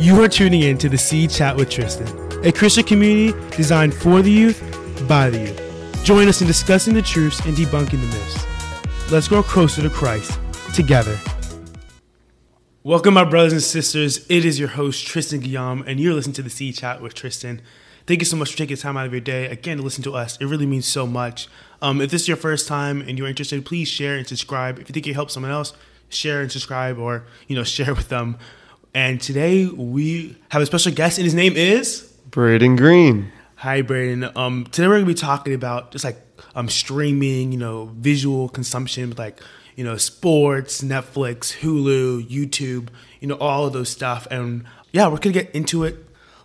You are tuning in to the C Chat with Tristan, a Christian community designed for the youth, by the youth. Join us in discussing the truths and debunking the myths. Let's grow closer to Christ together. Welcome, my brothers and sisters. It is your host, Tristan Guillaume, and you're listening to the C Chat with Tristan. Thank you so much for taking time out of your day again to listen to us. It really means so much. Um, if this is your first time and you're interested, please share and subscribe. If you think it helps someone else, share and subscribe, or you know, share with them. And today we have a special guest, and his name is Braden Green. Hi, Braden. Um, today we're gonna be talking about just like um streaming, you know, visual consumption, like you know, sports, Netflix, Hulu, YouTube, you know, all of those stuff. And yeah, we're gonna get into it,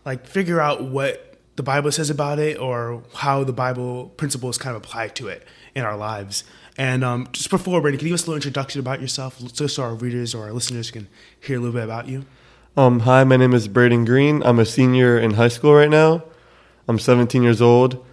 like figure out what the Bible says about it or how the Bible principles kind of apply to it in our lives. And um, just before, Brady, can you give us a little introduction about yourself just so our readers or our listeners can hear a little bit about you? Um, hi, my name is Braden Green. I'm a senior in high school right now. I'm 17 years old.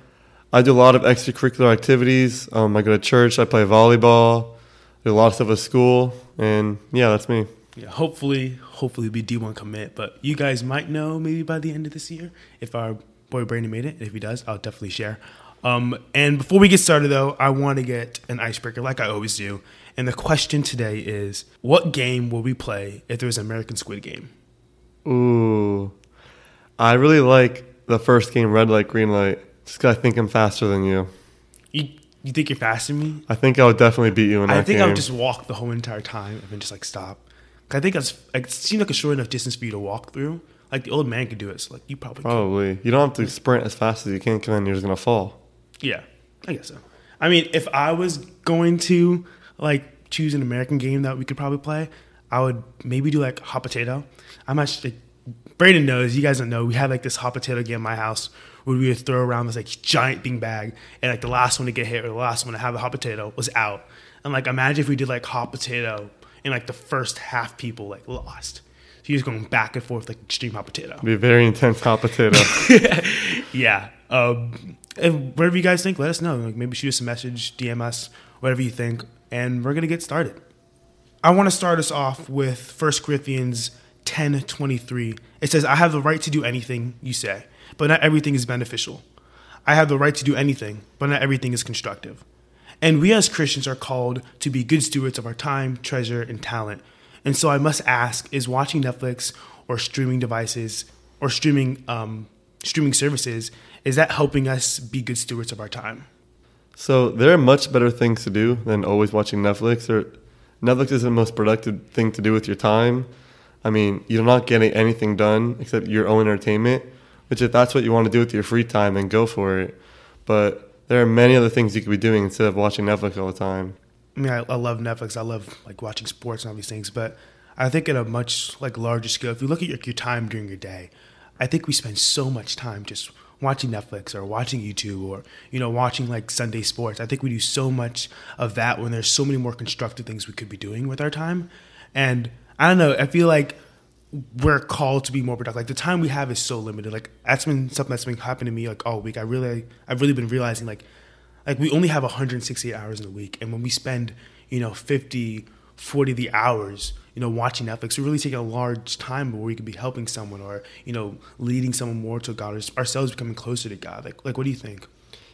I do a lot of extracurricular activities. Um, I go to church. I play volleyball. I do a lot of stuff at school, and yeah, that's me. Yeah, hopefully, hopefully be D1 commit. But you guys might know maybe by the end of this year if our boy Brandon made it. If he does, I'll definitely share. Um, and before we get started, though, I want to get an icebreaker like I always do. And the question today is what game will we play if there was an American Squid Game? Ooh. I really like the first game, Red Light, Green Light, just because I think I'm faster than you. You, you think you're faster than me? I think I would definitely beat you in that game. I think game. I would just walk the whole entire time and then just like stop. I think that's like, it seemed like a short enough distance for you to walk through. Like the old man could do it, so like you probably could. Probably. You don't have to sprint as fast as you can because then you're just going to fall. Yeah, I guess so. I mean, if I was going to like choose an American game that we could probably play, I would maybe do like hot potato. I'm actually Braden knows. You guys don't know. We had like this hot potato game in my house where we would throw around this like giant bean bag, and like the last one to get hit or the last one to have the hot potato was out. And like imagine if we did like hot potato and like the first half people like lost. So you're just going back and forth like extreme hot potato. It'd be a very intense hot potato. yeah. Um, and whatever you guys think, let us know. Like maybe shoot us a message, DM us, whatever you think, and we're gonna get started. I want to start us off with 1 Corinthians 10 23. It says, I have the right to do anything you say, but not everything is beneficial. I have the right to do anything, but not everything is constructive. And we as Christians are called to be good stewards of our time, treasure, and talent. And so I must ask is watching Netflix or streaming devices or streaming, um, streaming services, is that helping us be good stewards of our time? So there are much better things to do than always watching Netflix. Or Netflix is the most productive thing to do with your time. I mean, you're not getting anything done except your own entertainment. Which, if that's what you want to do with your free time, then go for it. But there are many other things you could be doing instead of watching Netflix all the time. I mean, I, I love Netflix. I love like watching sports and all these things. But I think at a much like larger scale, if you look at your, your time during your day, I think we spend so much time just watching Netflix or watching YouTube or you know watching like Sunday sports. I think we do so much of that when there's so many more constructive things we could be doing with our time. And I don't know. I feel like we're called to be more productive. Like the time we have is so limited. Like that's been something that's been happening to me like all week. I really, I've really been realizing like, like we only have 168 hours in a week, and when we spend, you know, 50, 40 of the hours, you know, watching Netflix, we're really taking a large time where we could be helping someone or you know, leading someone more to God, or ourselves becoming closer to God. Like, like what do you think?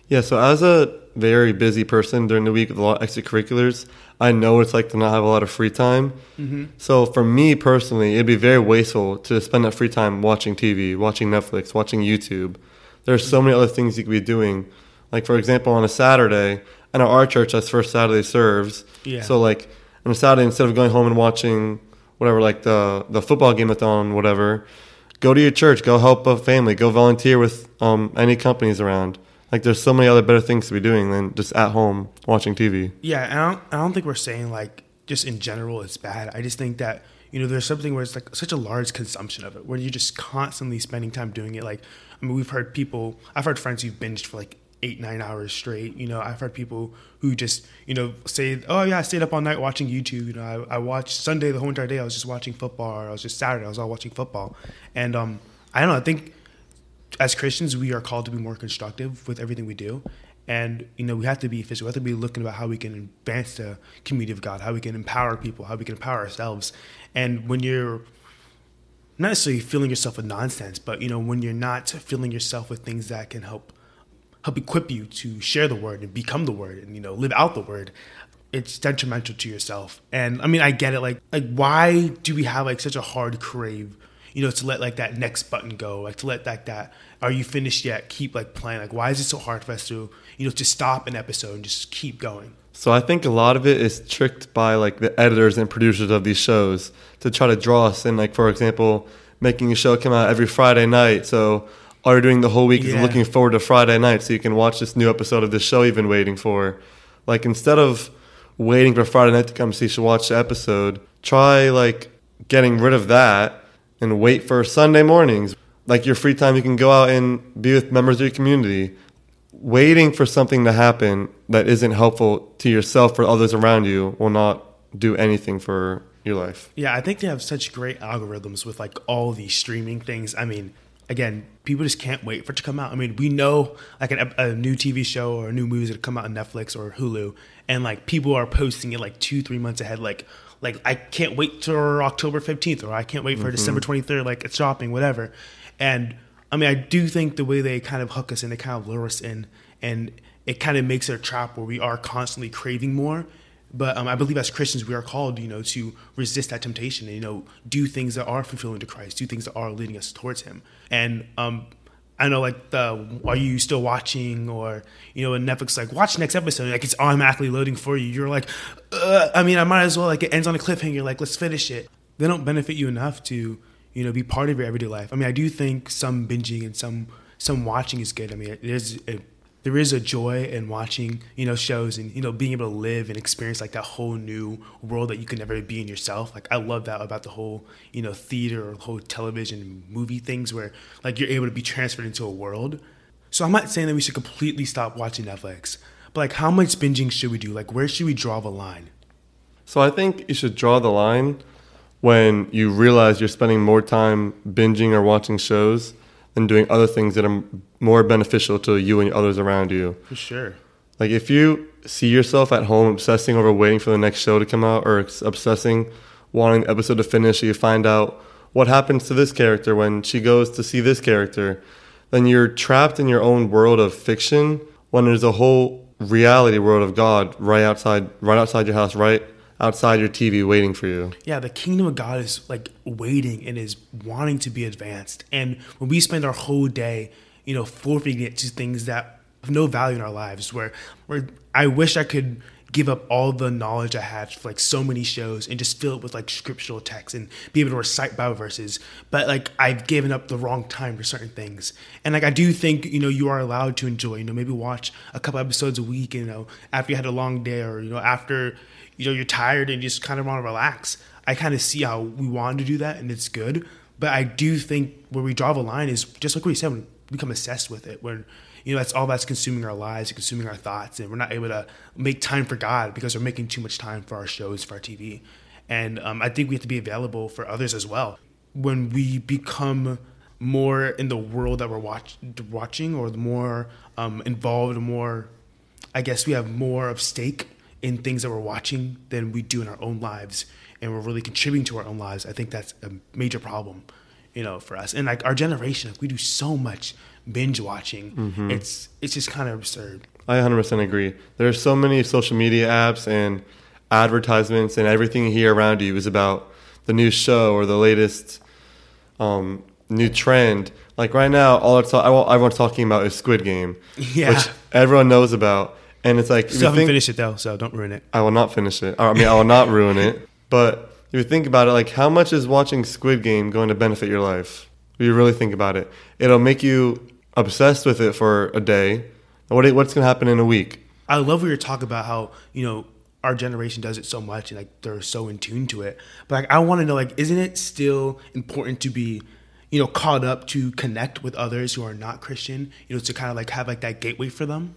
Yeah, so as a very busy person during the week with a lot of extracurriculars, I know what it's like to not have a lot of free time. Mm-hmm. So for me personally, it'd be very wasteful to spend that free time watching TV, watching Netflix, watching YouTube. There's so many other things you could be doing. Like for example, on a Saturday, I know our church has first Saturday serves. Yeah. So like on a Saturday, instead of going home and watching whatever, like the the football game that's on, whatever, go to your church, go help a family, go volunteer with um, any companies around. Like there's so many other better things to be doing than just at home watching TV. Yeah, and I don't, I don't think we're saying like just in general it's bad. I just think that you know there's something where it's like such a large consumption of it, where you're just constantly spending time doing it. Like I mean, we've heard people, I've heard friends who've binged for like eight nine hours straight. You know, I've heard people who just you know say, oh yeah, I stayed up all night watching YouTube. You know, I, I watched Sunday the whole entire day. I was just watching football. I was just Saturday. I was all watching football, and um, I don't know. I think as Christians, we are called to be more constructive with everything we do. And, you know, we have to be efficient. We have to be looking about how we can advance the community of God, how we can empower people, how we can empower ourselves. And when you're not necessarily filling yourself with nonsense, but you know when you're not filling yourself with things that can help help equip you to share the word and become the word and you know live out the word it's detrimental to yourself and i mean i get it like like why do we have like such a hard crave you know to let like that next button go like to let like that are you finished yet keep like playing like why is it so hard for us to you know to stop an episode and just keep going So I think a lot of it is tricked by like the editors and producers of these shows to try to draw us in. Like for example, making a show come out every Friday night. So you're doing the whole week is looking forward to Friday night so you can watch this new episode of this show you've been waiting for. Like instead of waiting for Friday night to come so you should watch the episode, try like getting rid of that and wait for Sunday mornings. Like your free time, you can go out and be with members of your community waiting for something to happen that isn't helpful to yourself or others around you will not do anything for your life. Yeah, I think they have such great algorithms with like all these streaming things. I mean, again, people just can't wait for it to come out. I mean, we know like an, a new TV show or a new movie is gonna come out on Netflix or Hulu, and like people are posting it like two, three months ahead. Like, like I can't wait for October fifteenth, or I can't wait for mm-hmm. December twenty third. Like it's shopping, whatever. And I mean, I do think the way they kind of hook us in, they kind of lure us in, and it kind of makes it a trap where we are constantly craving more. But um, I believe as Christians, we are called, you know, to resist that temptation and, you know, do things that are fulfilling to Christ, do things that are leading us towards Him. And um, I know, like, the are you still watching, or you know, when Netflix like watch next episode, like it's automatically loading for you. You're like, uh, I mean, I might as well like it ends on a cliffhanger. Like, let's finish it. They don't benefit you enough to, you know, be part of your everyday life. I mean, I do think some binging and some some watching is good. I mean, there's a, there is a joy in watching, you know, shows and you know being able to live and experience like that whole new world that you could never be in yourself. Like I love that about the whole, you know, theater or whole television movie things where like you're able to be transferred into a world. So I'm not saying that we should completely stop watching Netflix, but like how much binging should we do? Like where should we draw the line? So I think you should draw the line when you realize you're spending more time binging or watching shows than doing other things that are more beneficial to you and others around you. For sure. Like if you see yourself at home obsessing over waiting for the next show to come out or obsessing wanting the episode to finish so you find out what happens to this character when she goes to see this character, then you're trapped in your own world of fiction when there's a whole reality world of God right outside right outside your house, right outside your TV waiting for you. Yeah, the kingdom of God is like waiting and is wanting to be advanced. And when we spend our whole day, you know, forfeiting it to things that have no value in our lives, where where I wish I could give up all the knowledge I had for like so many shows and just fill it with like scriptural text and be able to recite Bible verses. But like I've given up the wrong time for certain things. And like I do think, you know, you are allowed to enjoy, you know, maybe watch a couple episodes a week, you know, after you had a long day or, you know, after you know you're tired and you just kind of want to relax. I kind of see how we want to do that and it's good. But I do think where we draw the line is just like what you said, when we become obsessed with it, when you know that's all that's consuming our lives and consuming our thoughts, and we're not able to make time for God because we're making too much time for our shows, for our TV. And um, I think we have to be available for others as well. When we become more in the world that we're watch, watching, or more um, involved, more, I guess we have more of stake in things that we're watching than we do in our own lives, and we're really contributing to our own lives. I think that's a major problem, you know, for us. And like our generation, like we do so much binge watching. It's it's just kind of absurd. I 100% agree. There are so many social media apps and advertisements, and everything here around you is about the new show or the latest um, new trend. Like right now, all it's everyone's talking about is Squid Game, Yeah. which everyone knows about, and it's like Still haven't think- finished it though, so don't ruin it. I will not finish it. I mean, I will not ruin it. But if you think about it, like how much is watching Squid Game going to benefit your life? If you really think about it, it'll make you obsessed with it for a day. What what's going to happen in a week? I love what you're talking about how you know our generation does it so much and like they're so in tune to it. But like I want to know like isn't it still important to be you know caught up to connect with others who are not Christian? You know to kind of like have like that gateway for them.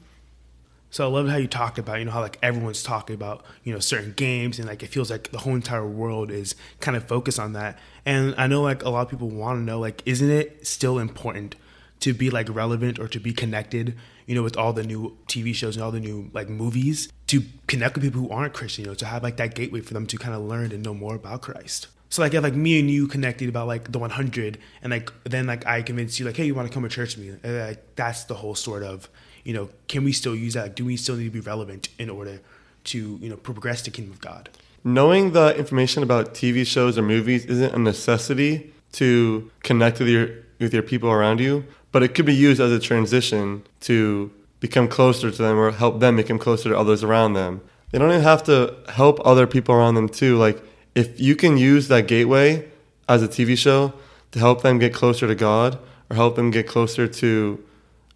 So I love how you talked about you know how like everyone's talking about you know certain games and like it feels like the whole entire world is kind of focused on that. And I know like a lot of people want to know like isn't it still important to be like relevant or to be connected, you know, with all the new TV shows and all the new like movies, to connect with people who aren't Christian, you know, to have like that gateway for them to kind of learn and know more about Christ. So like if like me and you connected about like the 100, and like then like I convinced you like, hey, you want to come to church with me? And, like that's the whole sort of, you know, can we still use that? Do we still need to be relevant in order to you know progress the kingdom of God? Knowing the information about TV shows or movies isn't a necessity to connect with your with your people around you, but it could be used as a transition to become closer to them or help them become closer to others around them. They don't even have to help other people around them too. Like if you can use that gateway as a TV show to help them get closer to God or help them get closer to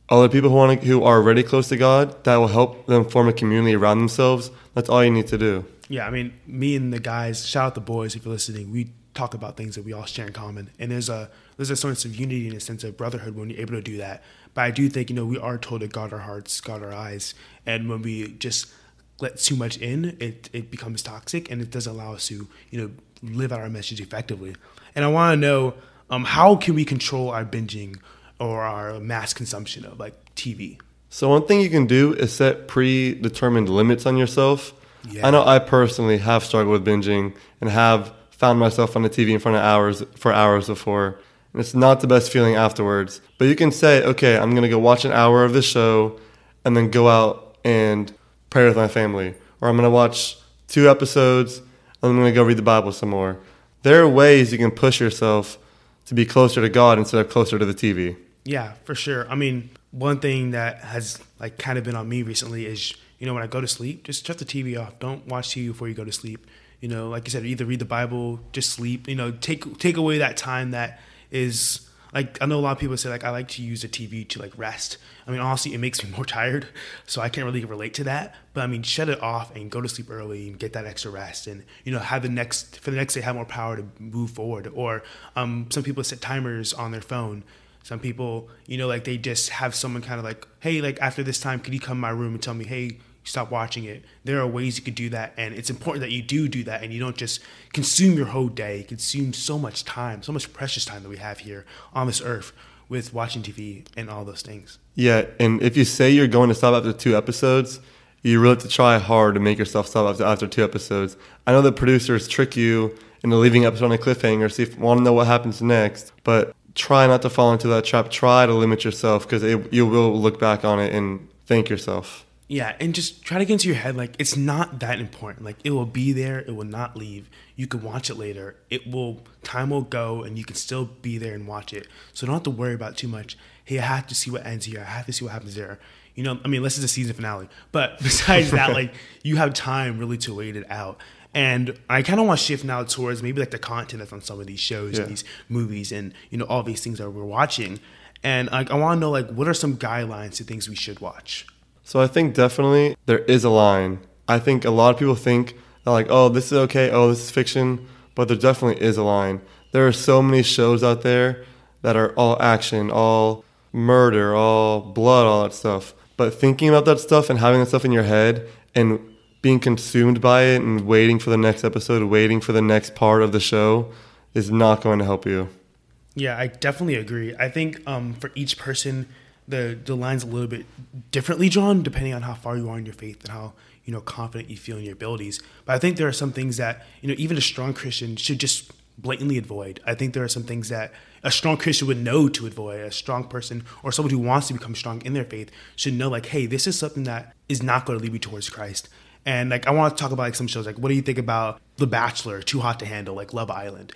other people who want to, who are already close to God, that will help them form a community around themselves. That's all you need to do. Yeah, I mean, me and the guys, shout out the boys if you're listening. We talk about things that we all share in common, and there's a there's a sense of unity and a sense of brotherhood when you're able to do that. But I do think you know we are told to guard our hearts, guard our eyes, and when we just let too much in, it it becomes toxic, and it doesn't allow us to you know live out our message effectively. And I want to know um, how can we control our binging or our mass consumption of like TV. So one thing you can do is set predetermined limits on yourself. Yeah. I know I personally have struggled with binging and have found myself on the TV in front of hours for hours before. And it's not the best feeling afterwards. But you can say, okay, I'm gonna go watch an hour of the show and then go out and pray with my family. Or I'm gonna watch two episodes and I'm gonna go read the Bible some more. There are ways you can push yourself to be closer to God instead of closer to the TV. Yeah, for sure. I mean, one thing that has like kind of been on me recently is you know when I go to sleep, just shut the TV off. Don't watch TV before you go to sleep. You know, like you said, either read the Bible, just sleep. You know, take take away that time that is like I know a lot of people say like I like to use the TV to like rest. I mean, honestly, it makes me more tired, so I can't really relate to that. But I mean, shut it off and go to sleep early and get that extra rest, and you know, have the next for the next day have more power to move forward. Or um, some people set timers on their phone. Some people, you know, like they just have someone kind of like, hey, like after this time, could you come to my room and tell me, hey, stop watching it. There are ways you could do that, and it's important that you do do that, and you don't just consume your whole day, consume so much time, so much precious time that we have here on this earth with watching TV and all those things. Yeah, and if you say you're going to stop after two episodes, you really have to try hard to make yourself stop after, after two episodes. I know the producers trick you into leaving episode on a cliffhanger, if you want to know what happens next, but try not to fall into that trap. Try to limit yourself because you will look back on it and thank yourself. Yeah, and just try to get into your head like it's not that important. Like it will be there, it will not leave. You can watch it later. It will time will go and you can still be there and watch it. So don't have to worry about too much. Hey, I have to see what ends here. I have to see what happens there. You know, I mean, this is a season finale. But besides that, like you have time really to wait it out. And I kind of want to shift now towards maybe like the content that's on some of these shows Yeah. and these movies and you know all these things that we're watching. And like I want to know like what are some guidelines to things we should watch? So I think definitely there is a line. I think a lot of people think they're like, oh, this is okay, oh, this is fiction, but there definitely is a line. There are so many shows out there that are all action, all murder, all blood, all that stuff. But thinking about that stuff and having that stuff in your head and being consumed by it and waiting for the next episode, waiting for the next part of the show is not going to help you. Yeah, I definitely agree. I think um, for each person, the the line's a little bit differently drawn depending on how far you are in your faith and how you know confident you feel in your abilities. But I think there are some things that you know even a strong Christian should just blatantly avoid. I think there are some things that a strong Christian would know to avoid. A strong person or someone who wants to become strong in their faith should know like, hey, this is something that is not going to lead me towards Christ. And like I want to talk about like some shows like what do you think about The Bachelor, Too Hot to Handle, like Love Island?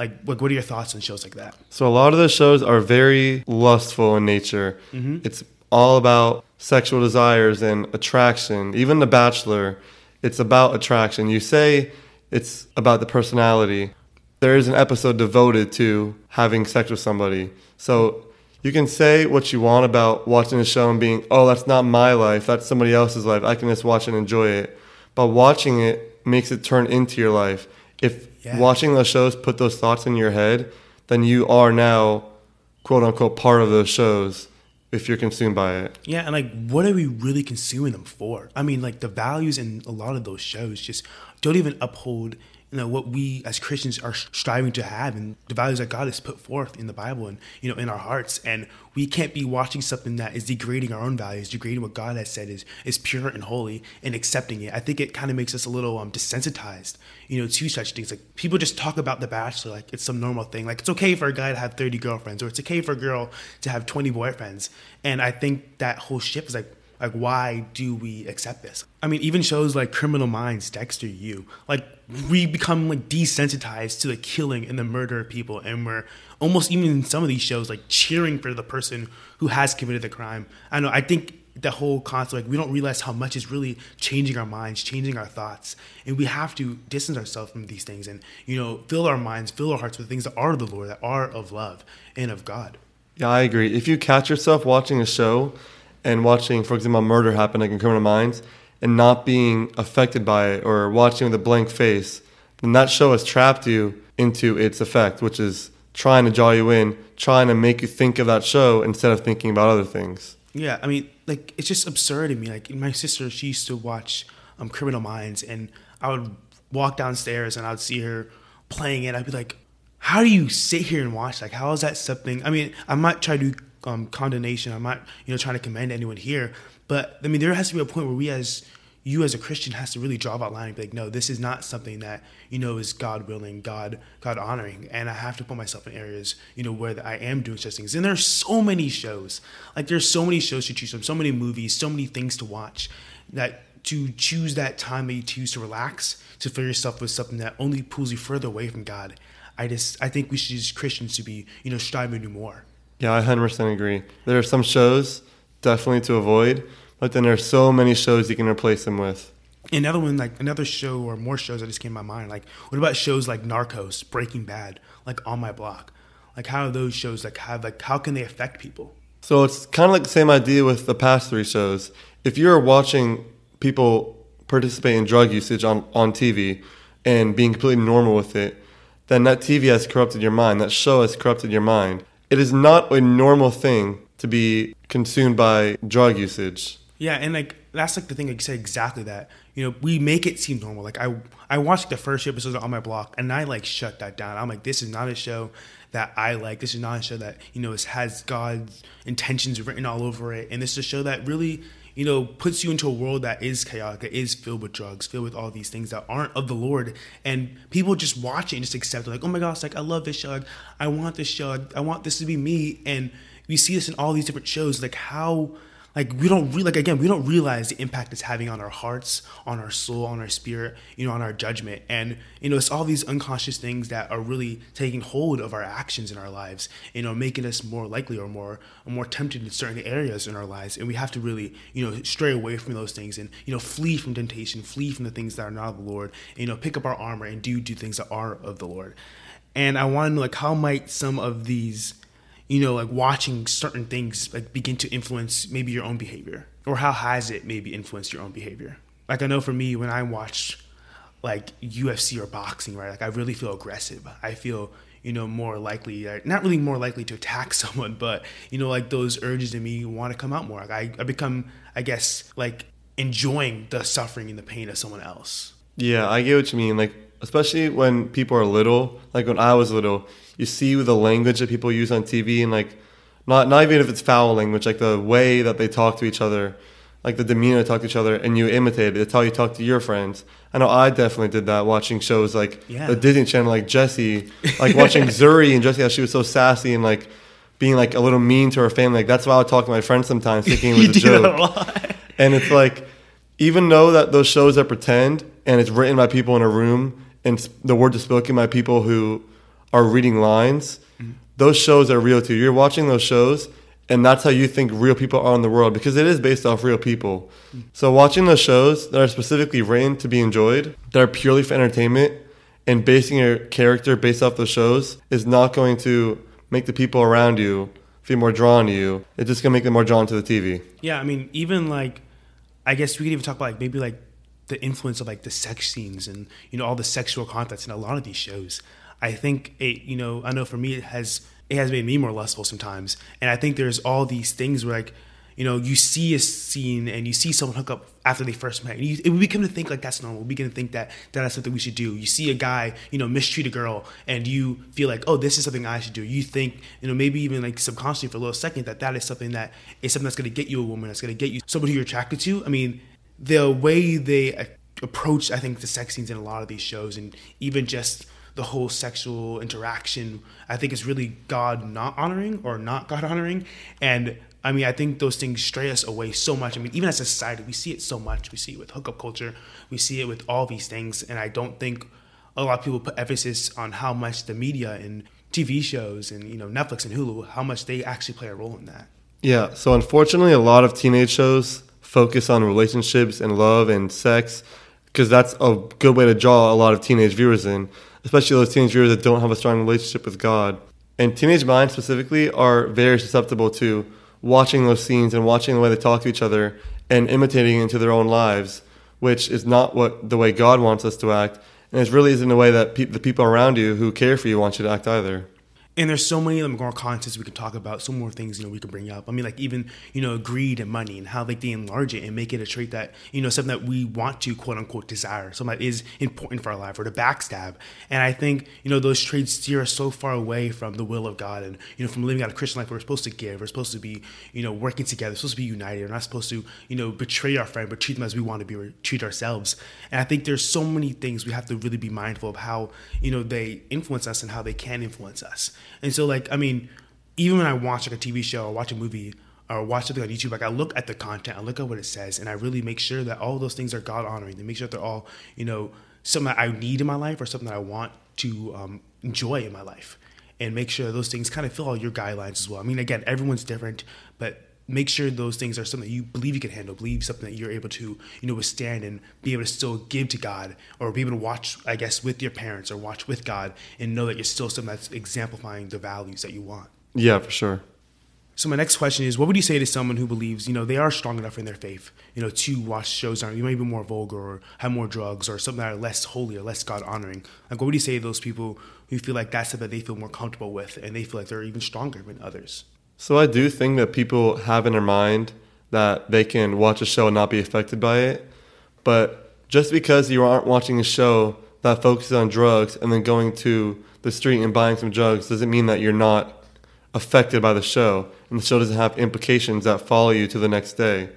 Like, like what are your thoughts on shows like that? So a lot of those shows are very lustful in nature. Mm-hmm. It's all about sexual desires and attraction. Even The Bachelor, it's about attraction. You say it's about the personality. There is an episode devoted to having sex with somebody. So you can say what you want about watching a show and being, oh, that's not my life. That's somebody else's life. I can just watch and enjoy it. But watching it makes it turn into your life. If Yeah. watching those shows put those thoughts in your head, then you are now, quote unquote, part of those shows if you're consumed by it. Yeah, and like, what are we really consuming them for? I mean, like, the values in a lot of those shows just don't even uphold, you know what we as Christians are striving to have and the values that God has put forth in the Bible and you know in our hearts. And we can't be watching something that is degrading our own values degrading what God has said is is pure and holy and accepting it. I think it kind of makes us a little um, desensitized you know to such things. Like people just talk about the bachelor like it's some normal thing. Like it's okay for a guy to have 30 girlfriends or it's okay for a girl to have 20 boyfriends. And I think that whole shift is like like, why do we accept this? I mean, even shows like Criminal Minds, Dexter you like we become like desensitized to the killing and the murder of people, and we're almost even in some of these shows like cheering for the person who has committed the crime. I know. I think the whole concept like we don't realize how much is really changing our minds changing our thoughts and we have to distance ourselves from these things and you know fill our minds fill our hearts with things that are of the lord that are of love and of god yeah i agree if you catch yourself watching a show and watching, for example, murder happen like in Criminal Minds, and not being affected by it or watching with a blank face, then that show has trapped you into its effect, which is trying to draw you in, trying to make you think of that show instead of thinking about other things. Yeah, I mean, like it's just absurd to me. Like my sister, she used to watch um, Criminal Minds, and I would walk downstairs and I would see her playing it. I'd be like, "How do you sit here and watch? Like, how is that something?" I mean, I might try to um, condemnation. I'm not, you know, trying to commend anyone here, but I mean, there has to be a point where we, as you as a Christian, has to really draw that line and be like, no, this is not something that you know is God willing, God God honoring, and I have to put myself in areas, you know, where I am doing such things. And there's so many shows, like there's so many shows to choose from, so many movies, so many things to watch, that to choose that time that you choose to relax, to fill yourself with something that only pulls you further away from God. I just I think we should as Christians to be, you know, striving to do more. Yeah, I 100% agree. There are some shows definitely to avoid, but then there are so many shows you can replace them with. Another one, like another show or more shows that just came to my mind. Like, what about shows like Narcos, Breaking Bad, like On My Block? Like, how are those shows like have like how can they affect people? So it's kind of like the same idea with the past three shows. If you're watching people participate in drug usage on, on TV and being completely normal with it, then that TV has corrupted your mind. That show has corrupted your mind it is not a normal thing to be consumed by drug usage. Yeah, and like that's like the thing. Like you said exactly that. You know, we make it seem normal. Like I, I watched the first episode on my block, and I like shut that down. I'm like, this is not a show that I like. This is not a show that you know has God's intentions written all over it, and this is a show that really you know, puts you into a world that is chaotic, that is filled with drugs, filled with all these things that aren't of the Lord. And people just watch it and just accept it, like, oh my gosh, like I love this show, Like, I want this show, I want this to be me. And we see this in all these different shows, like how like we don't re- like again we don't realize the impact it's having on our hearts on our soul on our spirit you know on our judgment. And you know it's all these unconscious things that are really taking hold of our actions in our lives you know making us more likely or more or more tempted in certain areas in our lives. And we have to really you know stray away from those things and you know flee from temptation flee from the things that are not of the lord and, you know pick up our armor and do do things that are of the lord. And i want to know like how might some of these you know, like watching certain things like begin to influence maybe your own behavior? Or how has it maybe influenced your own behavior? Like I know for me when I watch like UFC or boxing, right? Like I really feel aggressive. I feel, you know, more likely, uh, not really more likely to attack someone, but you know, like those urges in me want to come out more. Like I, I become, I guess, like enjoying the suffering and the pain of someone else. Yeah, I get what you mean. Like especially when people are little. Like when I was little, you see the language that people use on TV and like not not even if it's foul language, like the way that they talk to each other, like the demeanor to talk to each other, and you imitate it. It's how you talk to your friends. I know I definitely did that watching shows like yeah. the Disney Channel, like Jessie, like watching Zuri and Jessie, how she was so sassy and like being like a little mean to her family. Like that's why I would talk to my friends sometimes, thinking it was a joke. A and it's like, even though that those shows are pretend and it's written by people in a room and the words are spoken by people who are reading lines, mm-hmm. those shows are real to you. You're watching those shows, and that's how you think real people are in the world because it is based off real people. Mm-hmm. So watching those shows that are specifically written to be enjoyed, that are purely for entertainment, and basing your character based off those shows is not going to make the people around you feel more drawn to you. It's just gonna make them more drawn to the TV. Yeah, I mean, even like, I guess we could even talk about like maybe like the influence of like the sex scenes and you know all the sexual contents in a lot of these shows. I think it, you know, I know for me it has it has made me more lustful sometimes, and I think there's all these things where like you know, you see a scene and you see someone hook up after they first met. And you, we begin to think like that's normal. We begin to think that, that that's something we should do. You see a guy, you know, mistreat a girl and you feel like, oh, this is something I should do. You think, you know, maybe even like subconsciously for a little second that that is something that is something that's going to get you a woman, that's going to get you somebody you're attracted to. I mean, the way they uh, approach, I think, the sex scenes in a lot of these shows and even just the whole sexual interaction, I think is really God not honoring or not God honoring. And I mean, I think those things stray us away so much. I mean, even as a society, we see it so much. We see it with hookup culture. We see it with all these things. And I don't think a lot of people put emphasis on how much the media and TV shows and, you know, Netflix and Hulu, how much they actually play a role in that. Yeah. So unfortunately, a lot of teenage shows focus on relationships and love and sex because that's a good way to draw a lot of teenage viewers in, especially those teenage viewers that don't have a strong relationship with God. And teenage minds specifically are very susceptible to watching those scenes and watching the way they talk to each other and imitating into their own lives, which is not what the way God wants us to act, and it really isn't the way that pe- the people around you who care for you want you to act either and there's so many of them more contents we can talk about, so more things you know we can bring up. I mean, like even you know greed and money and how like they enlarge it and make it a trait that you know something that we want to quote unquote desire, something that is important for our life, or to backstab. And I think you know those traits steer us so far away from the will of God and you know from living out a Christian life. Where we're supposed to give, we're supposed to be you know working together, supposed to be united. We're not supposed to you know betray our friend, but treat them as we want to be treat ourselves. And I think there's so many things we have to really be mindful of how you know they influence us and how they can influence us. And so like I mean, even when I watch like a TV show or watch a movie or watch something on YouTube, like I look at the content, I look at what it says, and I really make sure that all those things are God honoring. They make sure that they're all, you know, something that I need in my life or something that I want to um, enjoy in my life, and make sure those things kind of fill all your guidelines as well. I mean, again, everyone's different, but make sure those things are something that you believe you can handle, believe something that you're able to, you know, withstand and be able to still give to God or be able to watch, I guess, with your parents or watch with God and know that you're still something that's exemplifying the values that you want. Yeah, for sure. So my next question is, what would you say to someone who believes, you know, they are strong enough in their faith, you know, to watch shows that are maybe more vulgar or have more drugs or something that are less holy or less God honoring? Like, what would you say to those people who feel like that's something they feel more comfortable with and they feel like they're even stronger than others? So I do think that people have in their mind that they can watch a show and not be affected by it. But just because you aren't watching a show that focuses on drugs and then going to the street and buying some drugs doesn't mean that you're not affected by the show and the show doesn't have implications that follow you to the next day.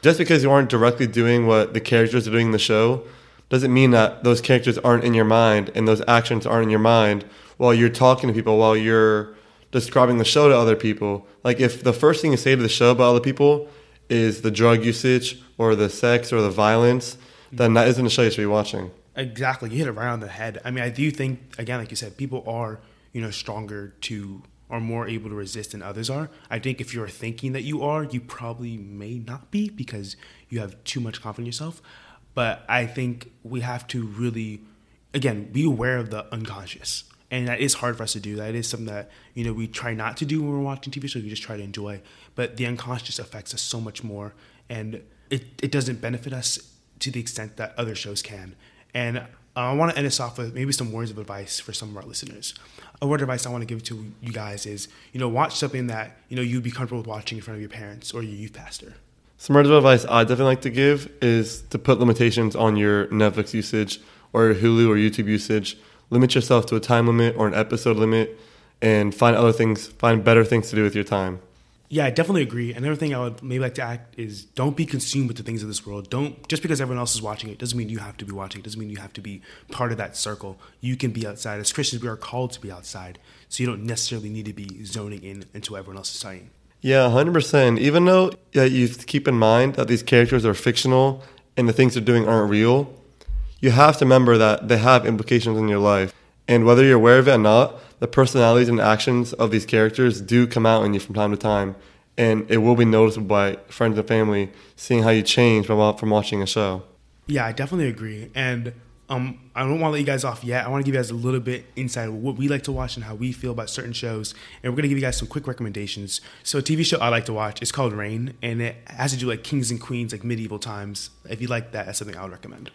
Just because you aren't directly doing what the characters are doing in the show doesn't mean that those characters aren't in your mind and those actions aren't in your mind while you're talking to people, while you're describing the show to other people. Like if the first thing you say to the show about other people is the drug usage or the sex or the violence, then that isn't a show you should be watching. Exactly, you hit it right on the head. I mean, I do think again, like you said, people are you know stronger to are more able to resist than others are. I think if you're thinking that you are, you probably may not be because you have too much confidence in yourself. But I think we have to really, again, be aware of the unconscious and that is hard for us to do. That is something that you know we try not to do when we're watching TV shows. We just try to enjoy, but the unconscious affects us so much more, and it it doesn't benefit us to the extent that other shows can. And uh, I want to end us off with maybe some words of advice for some of our listeners. A word of advice I want to give to you guys is, you know, watch something that you know you'd be comfortable with watching in front of your parents or your youth pastor. Some words of advice I definitely like to give is to put limitations on your Netflix usage or Hulu or YouTube usage limit yourself to a time limit or an episode limit and find other things, find better things to do with your time. Yeah, I definitely agree. Another thing I would maybe like to act is don't be consumed with the things of this world. Don't just because everyone else is watching it doesn't mean you have to be watching. It doesn't mean you have to be part of that circle. You can be outside. As Christians, we are called to be outside, so you don't necessarily need to be zoning in into what everyone else is saying. Yeah, hundred percent. Even though yeah, you keep in mind that these characters are fictional and the things they're doing aren't real, you have to remember that they have implications in your life. And whether you're aware of it or not, the personalities and actions of these characters do come out in you from time to time. And it will be noticeable by friends and family seeing how you change from, from watching a show. Yeah, I definitely agree. And um, I don't want to let you guys off yet. I want to give you guys a little bit insight of what we like to watch and how we feel about certain shows. And we're going to give you guys some quick recommendations. So, a TV show I like to watch is called Reign, and it has to do like kings and queens, like medieval times. If you like that, that's something I would recommend.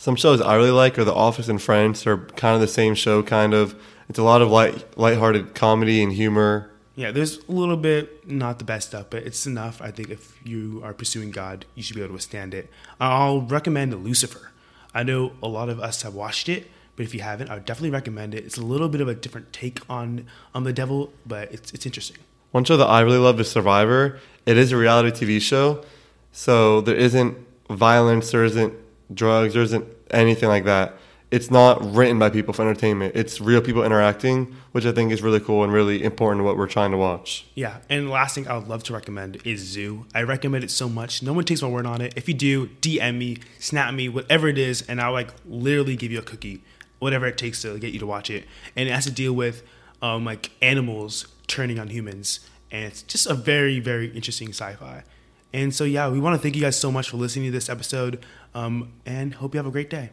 Some shows I really like are The Office and Friends. They're kind of the same show, kind of. It's a lot of light, lighthearted comedy and humor. Yeah, there's a little bit not the best stuff, but it's enough. I think if you are pursuing God, you should be able to withstand it. I'll recommend Lucifer. I know a lot of us have watched it, but if you haven't, I would definitely recommend it. It's a little bit of a different take on on the devil, but it's it's interesting. One show that I really love is Survivor. It is a reality TV show, so there isn't violence, there isn't drugs, there isn't anything like that. It's not written by people for entertainment. It's real people interacting, which I think is really cool and really important to what we're trying to watch. Yeah, and the last thing I would love to recommend is Zoo. I recommend it so much. No one takes my word on it. If you do, DM me, snap me, whatever it is, and I'll like literally give you a cookie, whatever it takes to get you to watch it. And it has to deal with um, like animals turning on humans, and it's just a very very interesting sci-fi. And so yeah, we want to thank you guys so much for listening to this episode, um, and hope you have a great day.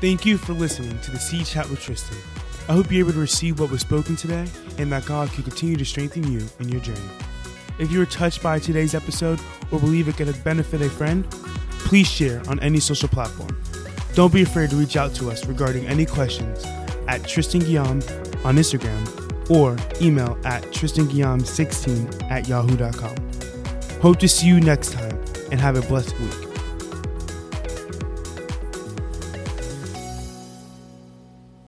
Thank you for listening to the Sea Chat with Tristan. I hope you're able to receive what was spoken today and that God can continue to strengthen you in your journey. If you were touched by today's episode or believe it could benefit a friend, please share on any social platform. Don't be afraid to reach out to us regarding any questions at Tristan Guillaume on Instagram or email at tristanguillaume16 at yahoo.com. Hope to see you next time and have a blessed week.